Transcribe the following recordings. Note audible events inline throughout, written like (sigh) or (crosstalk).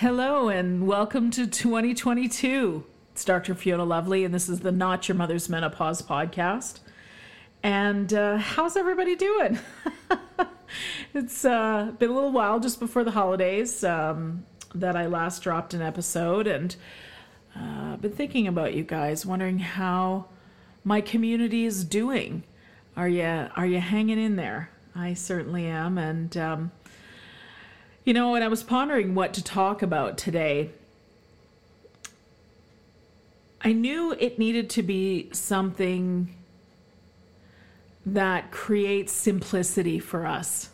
Hello and welcome to 2022. It's Dr. Fiona Lovely, and this is the Not Your Mother's Menopause podcast. And uh, how's everybody doing? (laughs) it's uh, been a little while just before the holidays um, that I last dropped an episode, and uh, been thinking about you guys, wondering how my community is doing. Are you are you hanging in there? I certainly am, and um, you know, when I was pondering what to talk about today, I knew it needed to be something that creates simplicity for us.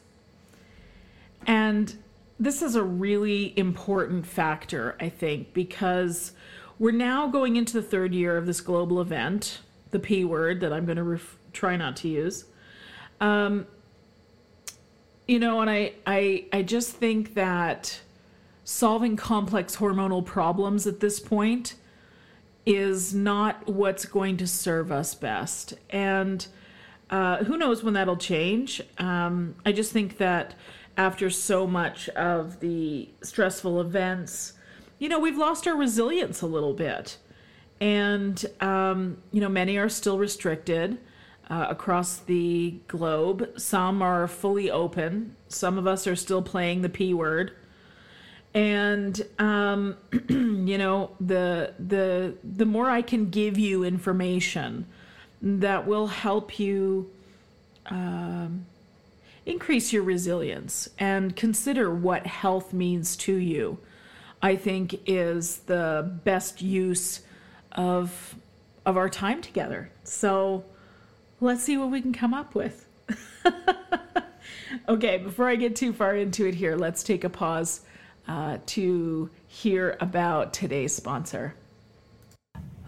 And this is a really important factor, I think, because we're now going into the third year of this global event, the P word that I'm going to ref- try not to use. Um, you know, and I, I, I just think that solving complex hormonal problems at this point is not what's going to serve us best. And uh, who knows when that'll change? Um, I just think that after so much of the stressful events, you know, we've lost our resilience a little bit. And, um, you know, many are still restricted uh, across the globe. Some are fully open. Some of us are still playing the P word. And um, (clears throat) you know, the the the more I can give you information that will help you um, increase your resilience and consider what health means to you, I think is the best use of of our time together. So let's see what we can come up with. (laughs) okay, before I get too far into it here, let's take a pause uh, to hear about today's sponsor.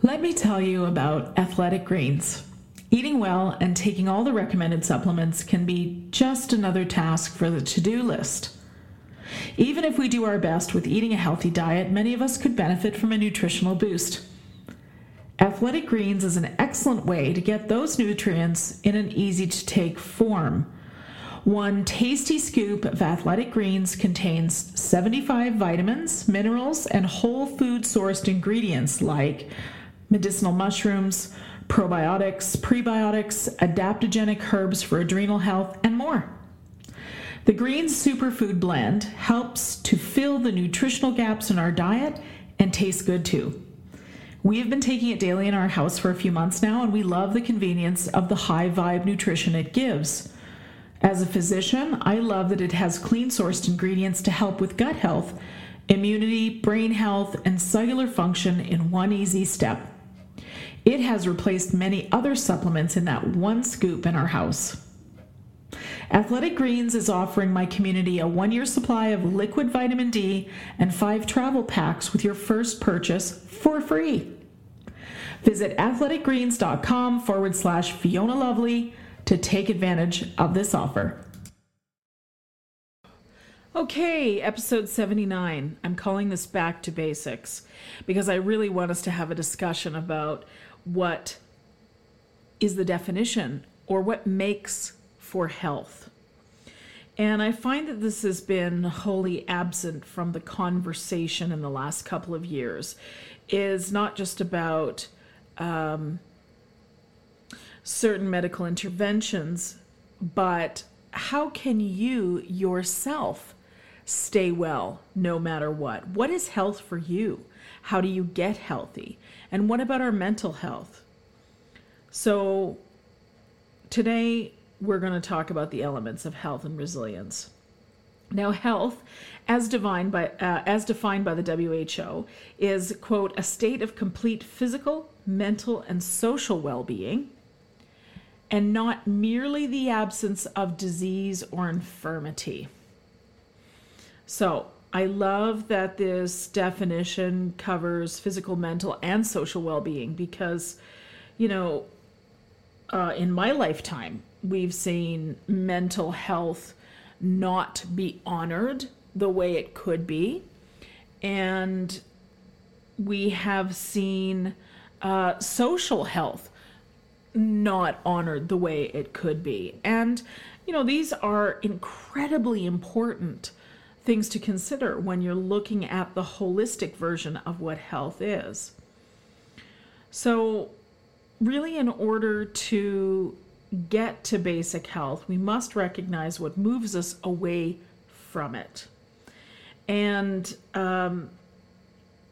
Let me tell you about Athletic Greens. Eating well and taking all the recommended supplements can be just another task for the to do list. Even if we do our best with eating a healthy diet, many of us could benefit from a nutritional boost. Athletic Greens is an excellent way to get those nutrients in an easy to take form. One tasty scoop of Athletic Greens contains 75 vitamins, minerals, and whole food sourced ingredients like medicinal mushrooms, probiotics, prebiotics, adaptogenic herbs for adrenal health, and more. The Greens Superfood Blend helps to fill the nutritional gaps in our diet and tastes good too. We have been taking it daily in our house for a few months now, and we love the convenience of the high vibe nutrition it gives. As a physician, I love that it has clean sourced ingredients to help with gut health, immunity, brain health, and cellular function in one easy step. It has replaced many other supplements in that one scoop in our house. Athletic Greens is offering my community a one year supply of liquid vitamin D and five travel packs with your first purchase for free. Visit athleticgreens.com forward slash Fiona Lovely to take advantage of this offer. Okay, episode 79. I'm calling this back to basics because I really want us to have a discussion about what is the definition or what makes for health. And I find that this has been wholly absent from the conversation in the last couple of years. Is not just about um, certain medical interventions, but how can you yourself stay well no matter what? What is health for you? How do you get healthy? And what about our mental health? So, today we're going to talk about the elements of health and resilience. Now, health, as defined by uh, as defined by the WHO, is quote a state of complete physical, mental, and social well-being, and not merely the absence of disease or infirmity. So, I love that this definition covers physical, mental, and social well being because, you know, uh, in my lifetime, we've seen mental health not be honored the way it could be. And we have seen uh, social health not honored the way it could be. And, you know, these are incredibly important things to consider when you're looking at the holistic version of what health is. So, really, in order to get to basic health, we must recognize what moves us away from it. And um,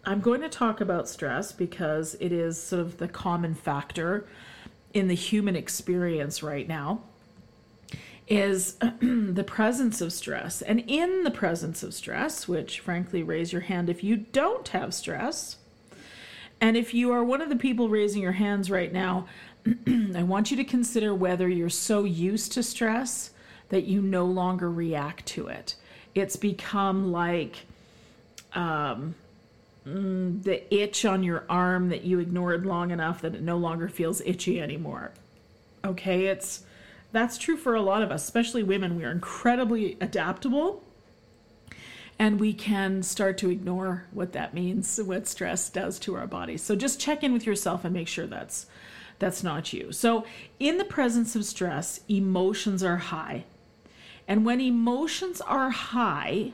I'm going to talk about stress because it is sort of the common factor in the human experience right now is (clears throat) the presence of stress. And in the presence of stress, which frankly, raise your hand if you don't have stress. And if you are one of the people raising your hands right now, (clears throat) I want you to consider whether you're so used to stress that you no longer react to it. It's become like um, mm, the itch on your arm that you ignored long enough that it no longer feels itchy anymore. Okay, it's that's true for a lot of us, especially women. We are incredibly adaptable and we can start to ignore what that means, what stress does to our bodies. So just check in with yourself and make sure that's that's not you. So, in the presence of stress, emotions are high. And when emotions are high,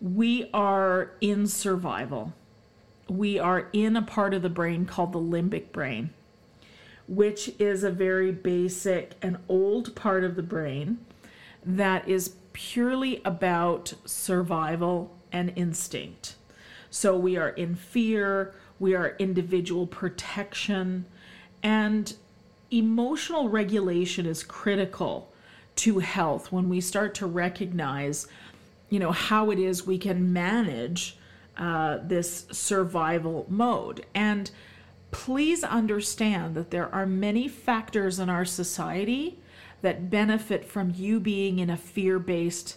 we are in survival. We are in a part of the brain called the limbic brain which is a very basic and old part of the brain that is purely about survival and instinct. So we are in fear, we are individual protection, and emotional regulation is critical to health when we start to recognize you know how it is we can manage uh, this survival mode and please understand that there are many factors in our society that benefit from you being in a fear based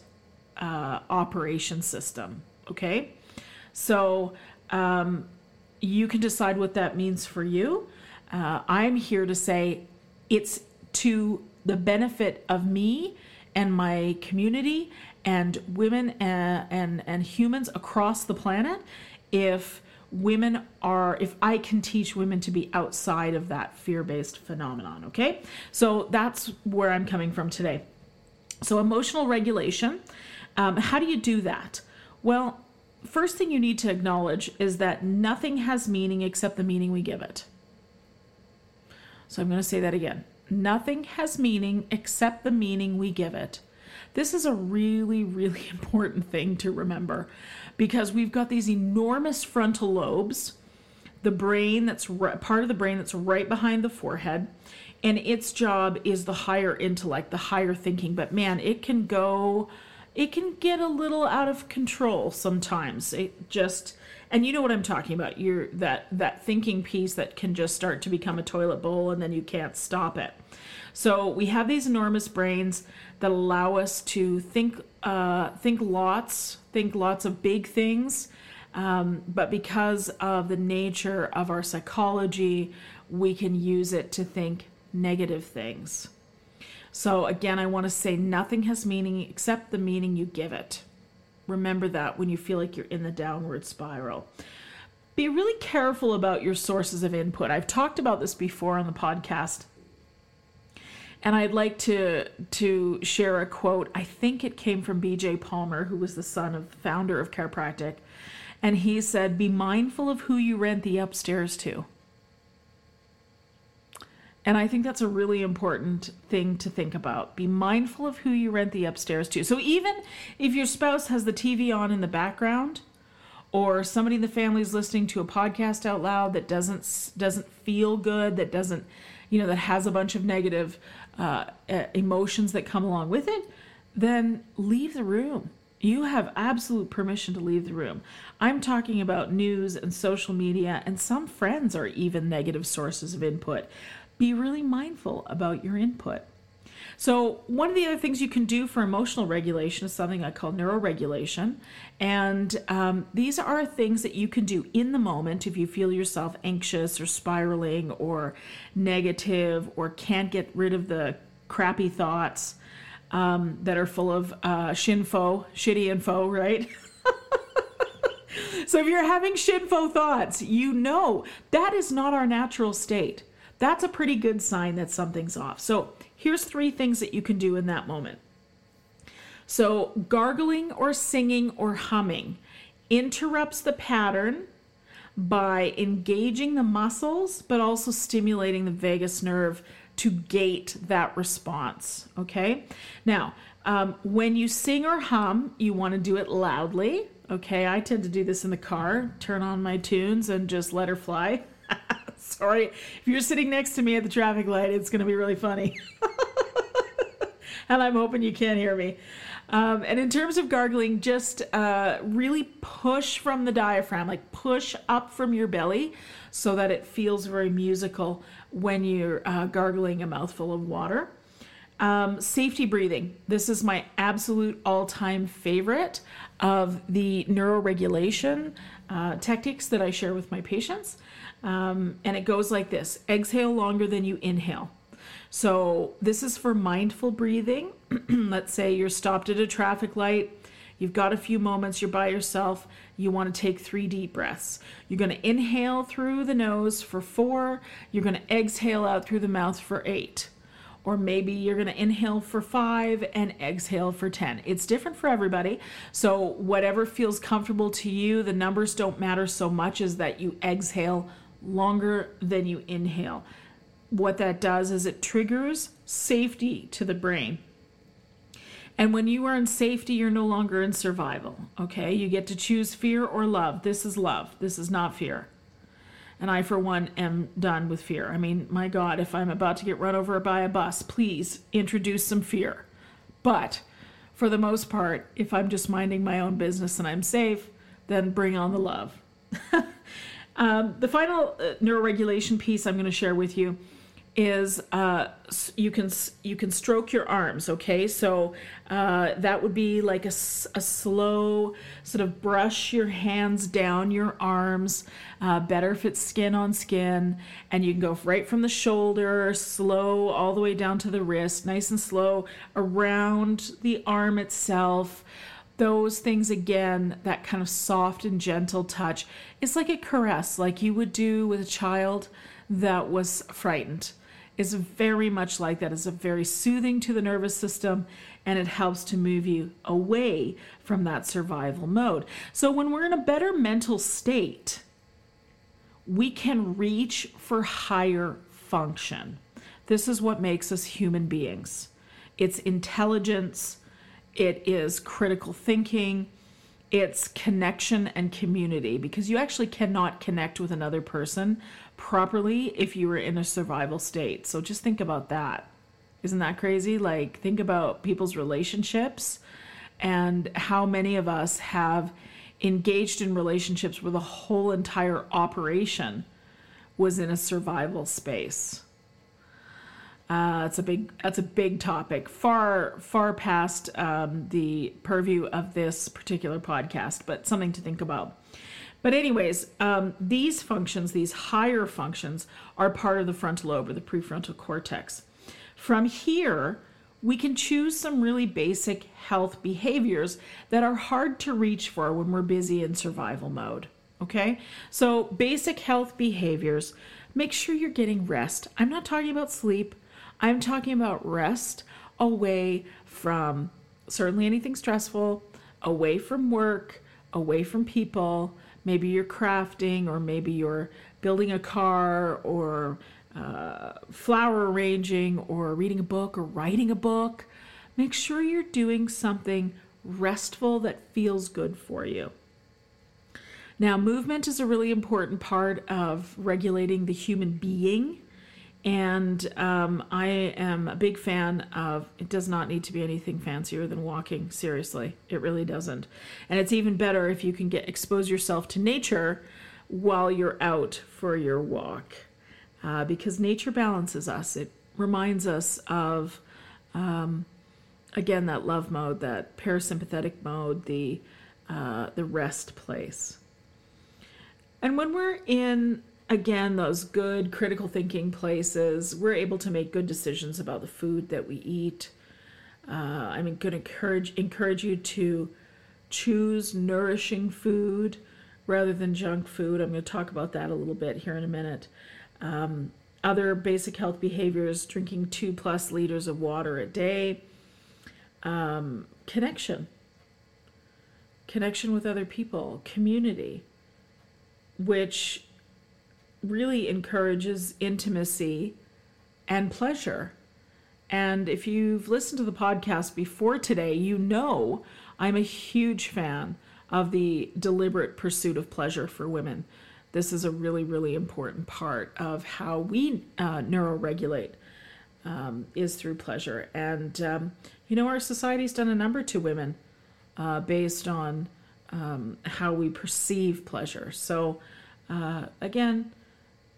uh, operation system. Okay? So um, you can decide what that means for you. Uh, I'm here to say it's to the benefit of me and my community and women and, uh, and, and humans across the planet if women are if i can teach women to be outside of that fear-based phenomenon okay? So that's where i'm coming from today. So emotional regulation um, how do you do that? Well first thing you need to acknowledge is that nothing has meaning except the meaning we give it. So i'm going to say that again nothing has meaning except the meaning we give it this is a really really (laughs) important thing to remember because we've got these enormous frontal lobes, the brain that's right, part of the brain that's right behind the forehead, and its job is the higher intellect, the higher thinking. But man, it can go, it can get a little out of control sometimes. It just, and you know what I'm talking about. You're that that thinking piece that can just start to become a toilet bowl, and then you can't stop it. So we have these enormous brains that allow us to think uh, think lots, think lots of big things. Um, but because of the nature of our psychology, we can use it to think negative things. So, again, I want to say nothing has meaning except the meaning you give it. Remember that when you feel like you're in the downward spiral. Be really careful about your sources of input. I've talked about this before on the podcast and I'd like to to share a quote. I think it came from B.J. Palmer, who was the son of the founder of Chiropractic, and he said, "Be mindful of who you rent the upstairs to." And I think that's a really important thing to think about. Be mindful of who you rent the upstairs to. So even if your spouse has the TV on in the background, or somebody in the family is listening to a podcast out loud that doesn't doesn't feel good, that doesn't, you know, that has a bunch of negative uh, emotions that come along with it, then leave the room. You have absolute permission to leave the room. I'm talking about news and social media, and some friends are even negative sources of input. Be really mindful about your input. So, one of the other things you can do for emotional regulation is something I call neuroregulation. And um, these are things that you can do in the moment if you feel yourself anxious or spiraling or negative or can't get rid of the crappy thoughts um, that are full of uh, shinfo, shitty info, right? (laughs) so, if you're having shinfo thoughts, you know that is not our natural state. That's a pretty good sign that something's off. So, Here's three things that you can do in that moment. So, gargling or singing or humming interrupts the pattern by engaging the muscles, but also stimulating the vagus nerve to gate that response. Okay. Now, um, when you sing or hum, you want to do it loudly. Okay. I tend to do this in the car, turn on my tunes and just let her fly. (laughs) Sorry. If you're sitting next to me at the traffic light, it's going to be really funny. (laughs) and I'm hoping you can't hear me. Um, and in terms of gargling, just uh, really push from the diaphragm, like push up from your belly so that it feels very musical when you're uh, gargling a mouthful of water. Um, safety breathing. This is my absolute all time favorite of the neuroregulation uh, techniques that I share with my patients. Um, and it goes like this exhale longer than you inhale. So, this is for mindful breathing. (clears throat) Let's say you're stopped at a traffic light, you've got a few moments, you're by yourself, you want to take three deep breaths. You're going to inhale through the nose for four, you're going to exhale out through the mouth for eight. Or maybe you're going to inhale for five and exhale for 10. It's different for everybody. So, whatever feels comfortable to you, the numbers don't matter so much as that you exhale longer than you inhale what that does is it triggers safety to the brain. And when you are in safety, you're no longer in survival. Okay. You get to choose fear or love. This is love. This is not fear. And I, for one, am done with fear. I mean, my God, if I'm about to get run over by a bus, please introduce some fear. But for the most part, if I'm just minding my own business and I'm safe, then bring on the love. (laughs) um, the final uh, neuroregulation piece I'm going to share with you is uh, you can you can stroke your arms okay? So uh, that would be like a, a slow sort of brush your hands down your arms uh, better if it's skin on skin and you can go right from the shoulder slow all the way down to the wrist nice and slow around the arm itself those things again that kind of soft and gentle touch it's like a caress like you would do with a child that was frightened is very much like that. It's a very soothing to the nervous system and it helps to move you away from that survival mode. So when we're in a better mental state, we can reach for higher function. This is what makes us human beings. It's intelligence, it is critical thinking, it's connection and community because you actually cannot connect with another person properly if you were in a survival state. So just think about that. Isn't that crazy? Like, think about people's relationships and how many of us have engaged in relationships where the whole entire operation was in a survival space. Uh, it's a big that's a big topic, far far past um, the purview of this particular podcast, but something to think about. But, anyways, um, these functions, these higher functions, are part of the frontal lobe or the prefrontal cortex. From here, we can choose some really basic health behaviors that are hard to reach for when we're busy in survival mode. Okay? So, basic health behaviors make sure you're getting rest. I'm not talking about sleep, I'm talking about rest away from certainly anything stressful, away from work, away from people, maybe you're crafting or maybe you're building a car or uh, flower arranging or reading a book or writing a book. Make sure you're doing something restful that feels good for you. Now, movement is a really important part of regulating the human being and um, I am a big fan of it does not need to be anything fancier than walking. Seriously, it really doesn't. And it's even better if you can get expose yourself to nature while you're out for your walk. Uh, because nature balances us. It reminds us of Um, again, that love mode, that parasympathetic mode, the uh, the rest place. And when we're in again those good critical thinking places, we're able to make good decisions about the food that we eat. Uh, I'm going to encourage encourage you to choose nourishing food rather than junk food. I'm going to talk about that a little bit here in a minute. Um, other basic health behaviors drinking two plus liters of water a day, um, connection, connection with other people, community, which really encourages intimacy and pleasure. And if you've listened to the podcast before today, you know I'm a huge fan of the deliberate pursuit of pleasure for women. This is a really, really important part of how we uh, neuroregulate um, is through pleasure. And, um, you know, our society's done a number to women uh, based on um, how we perceive pleasure. So, uh, again,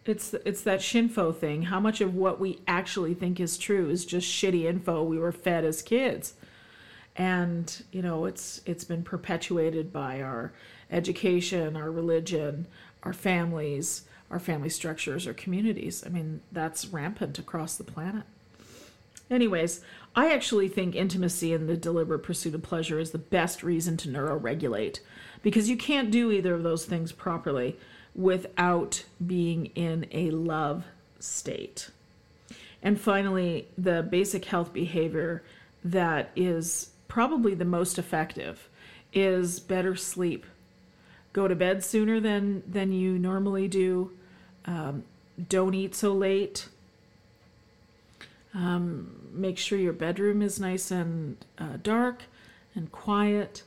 it's it's that shinfo thing. How much of what we actually think is true is just shitty info we were fed as kids, and you know it's it's been perpetuated by our education, our religion, our families, our family structures, our communities. I mean, that's rampant across the planet. Anyways, I actually think intimacy and the deliberate pursuit of pleasure is the best reason to neuroregulate because you can't do either of those things properly without being in a love state. And finally, the basic health behavior that is probably the most effective is better sleep go to bed sooner than than you normally do. Um, don't eat so late. Um, make sure your bedroom is nice and uh, dark and quiet.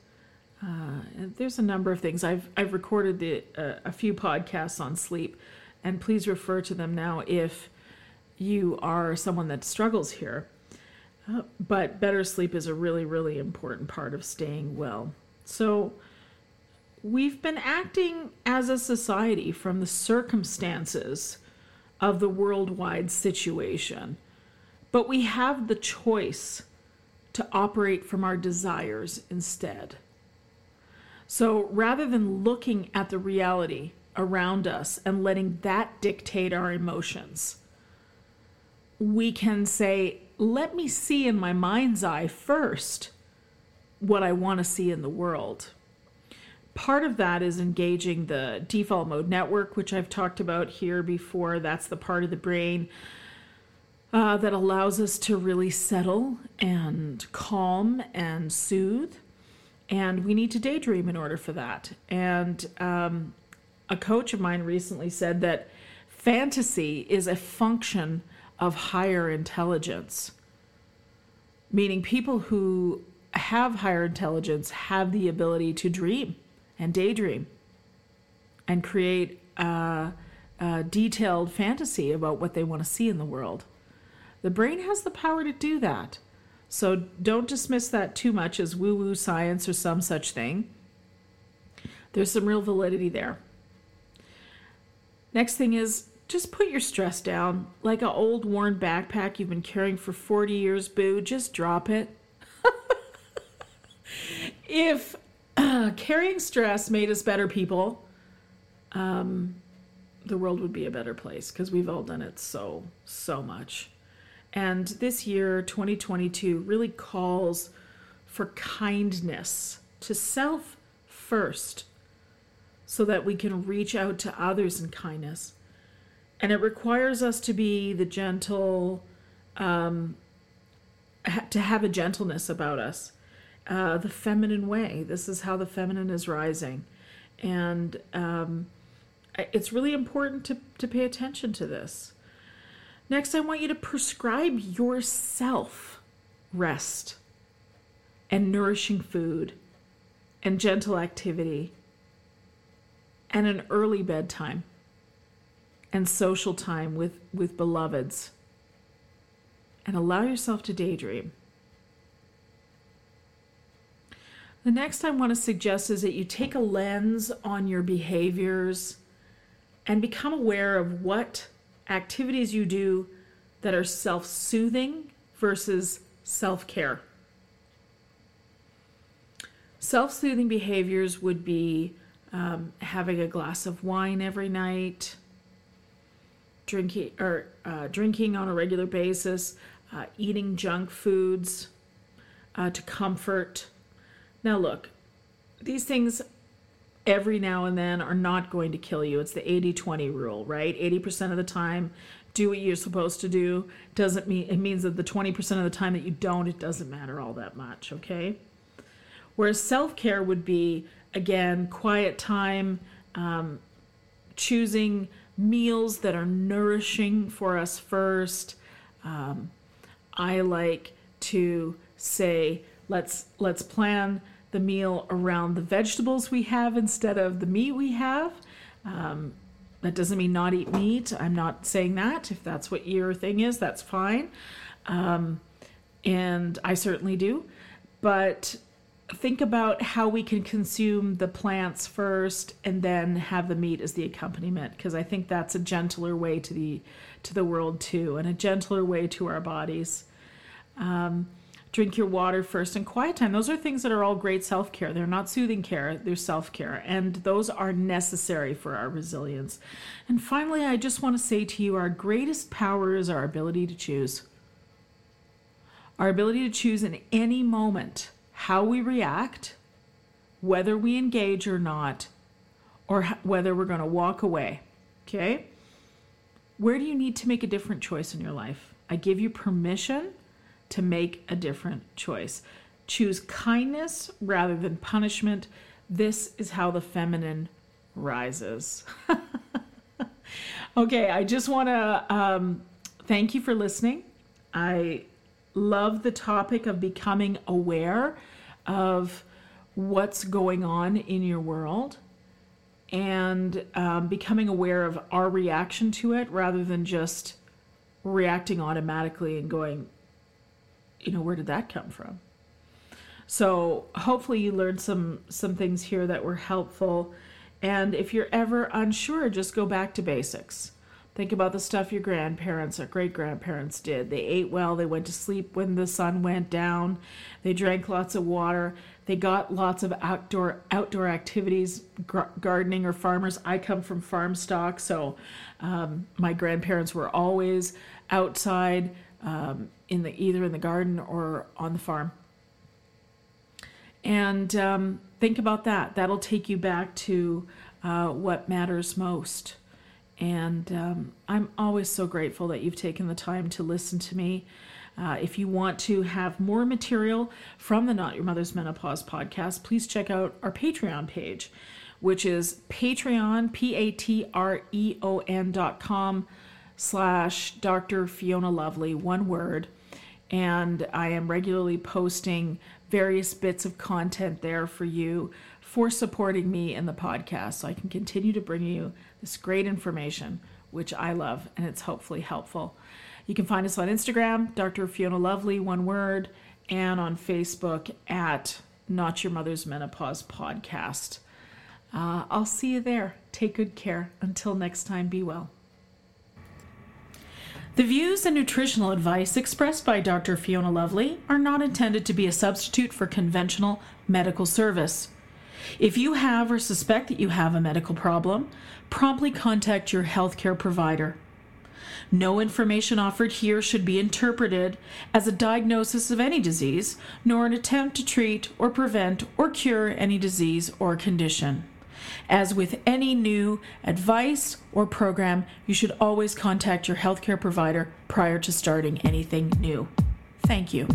Uh, and there's a number of things. I've I've recorded the, uh, a few podcasts on sleep, and please refer to them now if you are someone that struggles here. Uh, but better sleep is a really really important part of staying well. So we've been acting as a society from the circumstances of the worldwide situation, but we have the choice to operate from our desires instead. So rather than looking at the reality around us and letting that dictate our emotions, we can say, let me see in my mind's eye first what I want to see in the world part of that is engaging the default mode network, which I've talked about here before. That's the part of the brain uh, that allows us to really settle and calm and soothe. And we need to daydream in order for that. And um, a coach of mine recently said that fantasy is a function of higher intelligence, meaning people who have higher intelligence have the ability to dream and daydream and create a, a detailed fantasy about what they want to see in the world. The brain has the power to do that. So don't dismiss that too much as woo woo science or some such thing. There's some real validity there. Next thing is just put your stress down. Like an old worn backpack you've been carrying for 40 years, boo, just drop it. (laughs) if carrying stress made us better people, um, the world would be a better place because we've all done it so, so much. And this year, 2022, really calls for kindness to self first so that we can reach out to others in kindness. And it requires us to be the gentle, um, to have a gentleness about us uh, the feminine way. This is how the feminine is rising. And um, it's really important to, to pay attention to this. Next, I want you to prescribe yourself rest and nourishing food and gentle activity and an early bedtime and social time with, with beloveds. And allow yourself to daydream. The next I want to suggest is that you take a lens on your behaviors and become aware of what activities you do that are self soothing versus self care. Self soothing behaviors would be um, having a glass of wine every night, drinking or uh, drinking on a regular basis, uh, eating junk foods uh, to comfort. Now, look, these things every now and then are not going to kill you. It's the 80 20 rule, right? 80% of the time, do what you're supposed to do. Doesn't mean it means that the 20% of the time that you don't, it doesn't matter all that much, okay? Whereas self care would be, again, quiet time, um, choosing meals that are nourishing for us first. Um, I like to say, let's let's plan the meal around the vegetables we have instead of the meat we have. Um, that doesn't mean not eat meat. I'm not saying that. If that's what your thing is, that's fine. Um, and I certainly do. But think about how we can consume the plants first and then have the meat as the accompaniment because I think that's a gentler way to the to the world too and a gentler way to our bodies. Um, drink your water first and quiet time. Those are things that are all great self-care. They're not soothing care they're self-care and those are necessary for our resilience. And finally i just want to say to you our greatest power is our ability to choose. Our ability to choose in any moment how we react whether we engage or not or whether we're going to walk away okay? Where do you need to make a different choice in your life? I give you permission to make a different choice. Choose kindness rather than punishment. This is how the feminine rises. (laughs) okay, I just want to um, thank you for listening. I love the topic of becoming aware of what's going on in your world and um, becoming aware of our reaction to it rather than just reacting automatically and going, you know, where did that come from? So hopefully you learned some some things here that were helpful. And if you're ever unsure, just go back to basics. Think about the stuff your grandparents or great grandparents did. They ate well, they went to sleep when the sun went down, they drank lots of water, they got lots of outdoor outdoor activities, gardening or farmers. I come from farm stock, so um, my grandparents were always outside um, in the either in the garden or on the farm. And um, think about that. That'll take you back to uh, what matters most. And um, I'm always so grateful that you've taken the time to listen to me. Uh, if you want to have more material from the Not Your Mother's Menopause podcast, please check out our Patreon page, which is Patreon, P A T R E O N dot com slash Dr. Fiona Lovely, one word. And I am regularly posting various bits of content there for you for supporting me in the podcast so I can continue to bring you this great information, which I love and it's hopefully helpful. You can find us on Instagram, Dr. Fiona Lovely, one word, and on Facebook at Not Your Mother's Menopause Podcast. Uh, I'll see you there. Take good care. Until next time, be well. The views and nutritional advice expressed by Dr. Fiona Lovely are not intended to be a substitute for conventional medical service. If you have or suspect that you have a medical problem, promptly contact your healthcare provider. No information offered here should be interpreted as a diagnosis of any disease, nor an attempt to treat or prevent or cure any disease or condition. As with any new advice or program, you should always contact your healthcare provider prior to starting anything new. Thank you.